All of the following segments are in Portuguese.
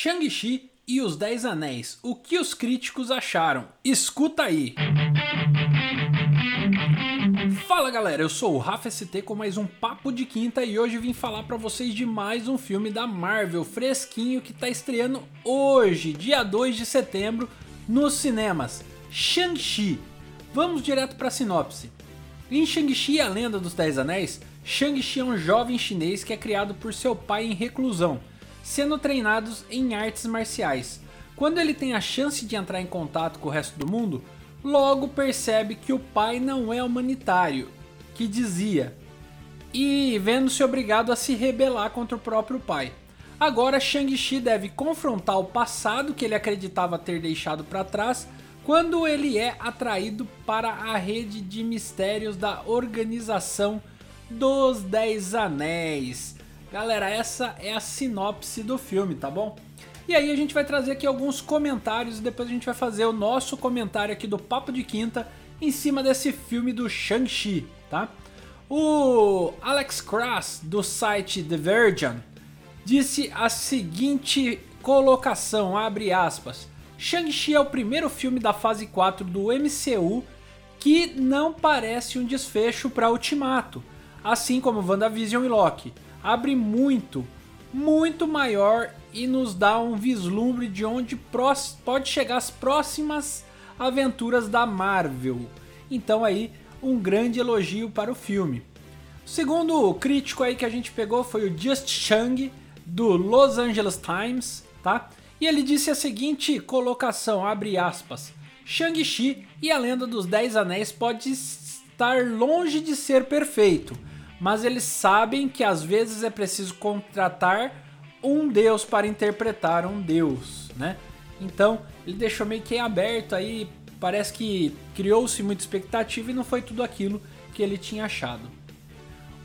Shang-Chi e os Dez Anéis. O que os críticos acharam? Escuta aí! Fala galera, eu sou o Rafa ST com mais um Papo de Quinta e hoje vim falar para vocês de mais um filme da Marvel fresquinho que está estreando hoje, dia 2 de setembro, nos cinemas. Shang-Chi. Vamos direto para a sinopse. Em Shang-Chi a Lenda dos Dez Anéis, Shang-Chi é um jovem chinês que é criado por seu pai em reclusão sendo treinados em artes marciais. Quando ele tem a chance de entrar em contato com o resto do mundo, logo percebe que o pai não é humanitário, que dizia, e vendo-se obrigado a se rebelar contra o próprio pai. Agora Shang-Chi deve confrontar o passado que ele acreditava ter deixado para trás quando ele é atraído para a rede de mistérios da Organização dos Dez Anéis, Galera, essa é a sinopse do filme, tá bom? E aí a gente vai trazer aqui alguns comentários e depois a gente vai fazer o nosso comentário aqui do Papo de Quinta em cima desse filme do Shang-Chi, tá? O Alex Cross do site The Virgin disse a seguinte colocação, abre aspas. Shang-Chi é o primeiro filme da fase 4 do MCU que não parece um desfecho para Ultimato, assim como WandaVision e Loki abre muito, muito maior e nos dá um vislumbre de onde pode chegar as próximas aventuras da Marvel. Então aí um grande elogio para o filme. O segundo crítico aí que a gente pegou foi o Just Chang do Los Angeles Times, tá? E ele disse a seguinte colocação, abre aspas: Shang-Chi e a Lenda dos Dez Anéis pode estar longe de ser perfeito, mas eles sabem que às vezes é preciso contratar um deus para interpretar um deus, né? Então ele deixou meio que aberto aí, parece que criou-se muita expectativa e não foi tudo aquilo que ele tinha achado.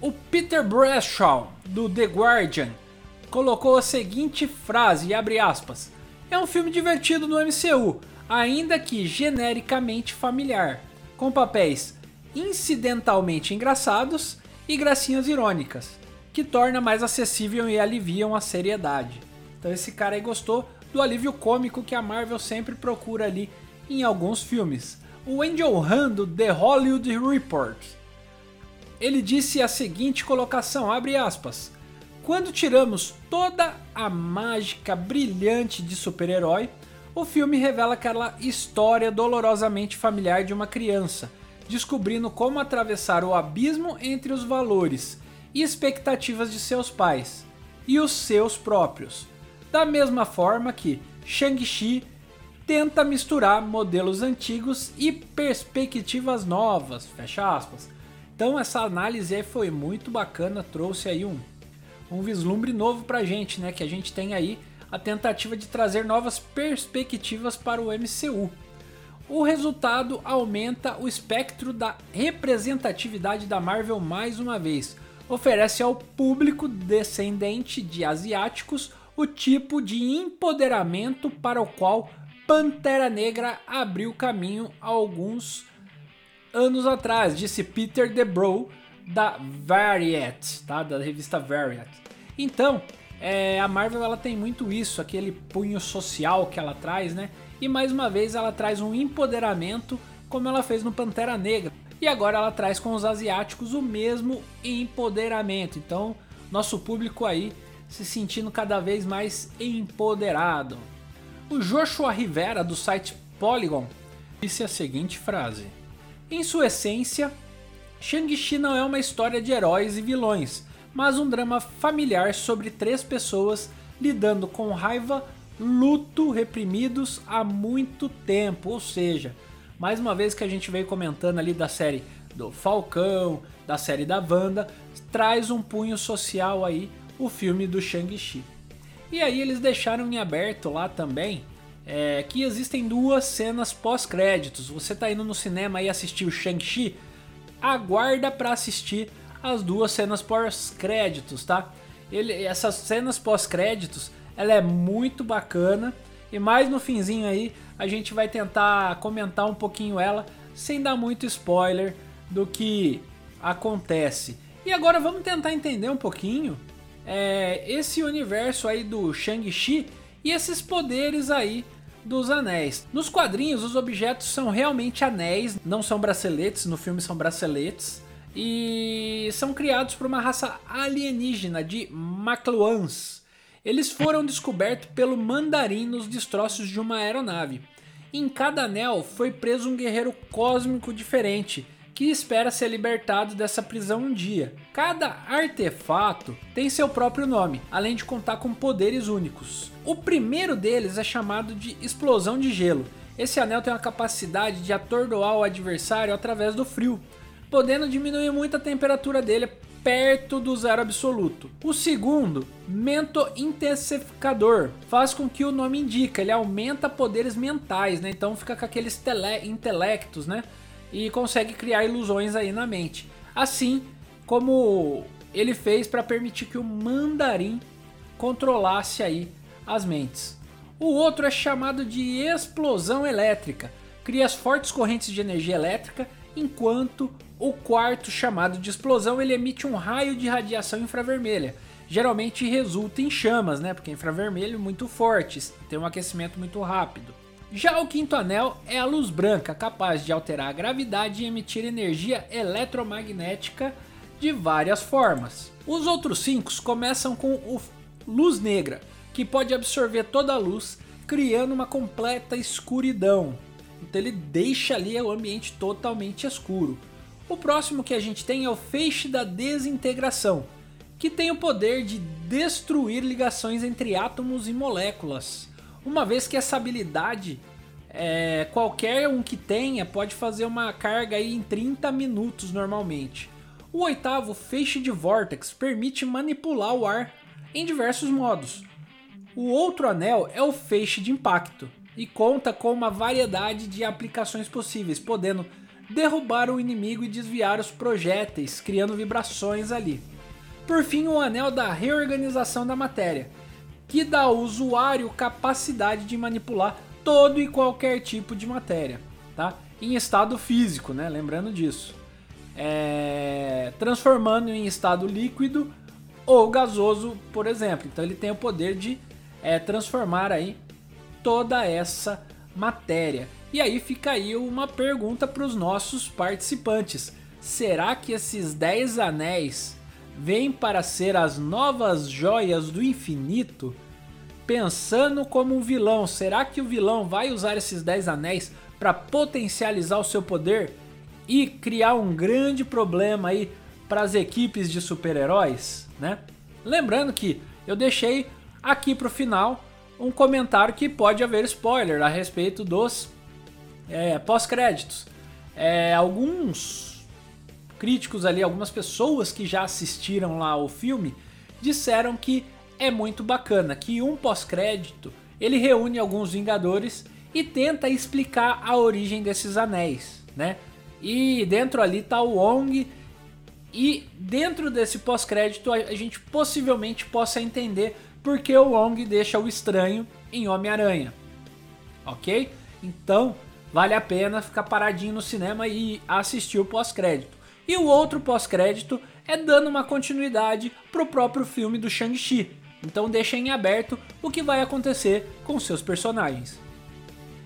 O Peter Bradshaw do The Guardian colocou a seguinte frase, abre aspas: É um filme divertido no MCU, ainda que genericamente familiar, com papéis incidentalmente engraçados e gracinhas irônicas, que torna mais acessível e aliviam a seriedade. Então esse cara aí gostou do alívio cômico que a Marvel sempre procura ali em alguns filmes. O Angel Han do The Hollywood Report. Ele disse a seguinte colocação, abre aspas: Quando tiramos toda a mágica brilhante de super-herói, o filme revela aquela história dolorosamente familiar de uma criança descobrindo como atravessar o abismo entre os valores e expectativas de seus pais e os seus próprios. Da mesma forma que Shang-Chi tenta misturar modelos antigos e perspectivas novas, fecha aspas. Então essa análise aí foi muito bacana, trouxe aí um, um vislumbre novo pra gente, né? Que a gente tem aí a tentativa de trazer novas perspectivas para o MCU. O resultado aumenta o espectro da representatividade da Marvel mais uma vez. Oferece ao público descendente de asiáticos o tipo de empoderamento para o qual Pantera Negra abriu caminho alguns anos atrás, disse Peter DeBrow da Variety, tá? da revista Variety. Então, é, a Marvel ela tem muito isso, aquele punho social que ela traz, né? E mais uma vez ela traz um empoderamento como ela fez no Pantera Negra. E agora ela traz com os asiáticos o mesmo empoderamento. Então, nosso público aí se sentindo cada vez mais empoderado. O Joshua Rivera do site Polygon disse a seguinte frase: Em sua essência, Shang-Chi não é uma história de heróis e vilões, mas um drama familiar sobre três pessoas lidando com raiva, luto reprimidos há muito tempo. Ou seja, mais uma vez que a gente veio comentando ali da série do Falcão, da série da Wanda, traz um punho social aí o filme do Shang-Chi. E aí eles deixaram em aberto lá também é, que existem duas cenas pós-créditos. Você tá indo no cinema e assistir o Shang-Chi, aguarda para assistir as duas cenas pós-créditos, tá? Ele, essas cenas pós-créditos ela é muito bacana. E mais no finzinho aí, a gente vai tentar comentar um pouquinho ela, sem dar muito spoiler do que acontece. E agora vamos tentar entender um pouquinho é, esse universo aí do Shang-Chi e esses poderes aí dos anéis. Nos quadrinhos, os objetos são realmente anéis, não são braceletes, no filme são braceletes, e são criados por uma raça alienígena de Macluans. Eles foram descobertos pelo mandarim nos destroços de uma aeronave. Em cada anel foi preso um guerreiro cósmico diferente, que espera ser libertado dessa prisão um dia. Cada artefato tem seu próprio nome, além de contar com poderes únicos. O primeiro deles é chamado de Explosão de Gelo. Esse anel tem a capacidade de atordoar o adversário através do frio, podendo diminuir muito a temperatura dele perto do zero absoluto. O segundo, Mento Intensificador, faz com que o nome indica, ele aumenta poderes mentais, né? Então fica com aqueles intelectos, né? e consegue criar ilusões aí na mente. Assim como ele fez para permitir que o mandarim controlasse aí as mentes. O outro é chamado de explosão elétrica, cria as fortes correntes de energia elétrica, enquanto o quarto, chamado de explosão, ele emite um raio de radiação infravermelha. Geralmente resulta em chamas, né? Porque infravermelho muito fortes, tem um aquecimento muito rápido. Já o quinto anel é a luz branca, capaz de alterar a gravidade e emitir energia eletromagnética de várias formas. Os outros cinco começam com o luz negra, que pode absorver toda a luz, criando uma completa escuridão. Então ele deixa ali o ambiente totalmente escuro. O próximo que a gente tem é o feixe da desintegração, que tem o poder de destruir ligações entre átomos e moléculas uma vez que essa habilidade é, qualquer um que tenha pode fazer uma carga aí em 30 minutos normalmente. O oitavo, Feixe de Vortex, permite manipular o ar em diversos modos. O outro anel é o Feixe de Impacto e conta com uma variedade de aplicações possíveis, podendo derrubar o inimigo e desviar os projéteis, criando vibrações ali. Por fim, o anel da reorganização da matéria, que dá ao usuário capacidade de manipular todo e qualquer tipo de matéria, tá? Em estado físico, né? Lembrando disso. É... Transformando em estado líquido ou gasoso, por exemplo. Então ele tem o poder de é, transformar aí toda essa matéria. E aí fica aí uma pergunta para os nossos participantes. Será que esses 10 anéis vêm para ser as novas joias do infinito? Pensando como um vilão, será que o vilão vai usar esses 10 anéis para potencializar o seu poder e criar um grande problema aí para as equipes de super-heróis, né? Lembrando que eu deixei aqui para o final um comentário que pode haver spoiler a respeito dos é, pós-créditos. É, alguns críticos ali, algumas pessoas que já assistiram lá o filme, disseram que é muito bacana, que um pós-crédito ele reúne alguns Vingadores e tenta explicar a origem desses anéis, né? E dentro ali tá o Wong e dentro desse pós-crédito a gente possivelmente possa entender porque o Wong deixa o estranho em Homem-Aranha. OK? Então, vale a pena ficar paradinho no cinema e assistir o pós-crédito. E o outro pós-crédito é dando uma continuidade pro próprio filme do Shang-Chi, então deixa em aberto o que vai acontecer com seus personagens.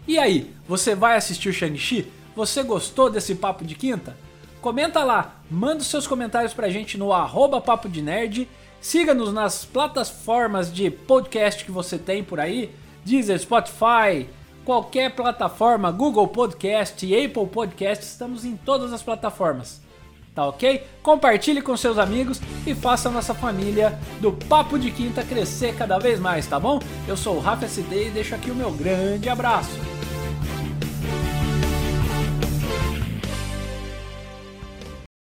E aí, você vai assistir Shang-Chi? Você gostou desse papo de quinta? Comenta lá, manda seus comentários pra gente no arroba papo de nerd, siga-nos nas plataformas de podcast que você tem por aí, Deezer, Spotify, qualquer plataforma, Google Podcast, Apple Podcast, estamos em todas as plataformas tá ok? Compartilhe com seus amigos e faça a nossa família do Papo de Quinta crescer cada vez mais, tá bom? Eu sou o Rafa SD e deixo aqui o meu grande abraço.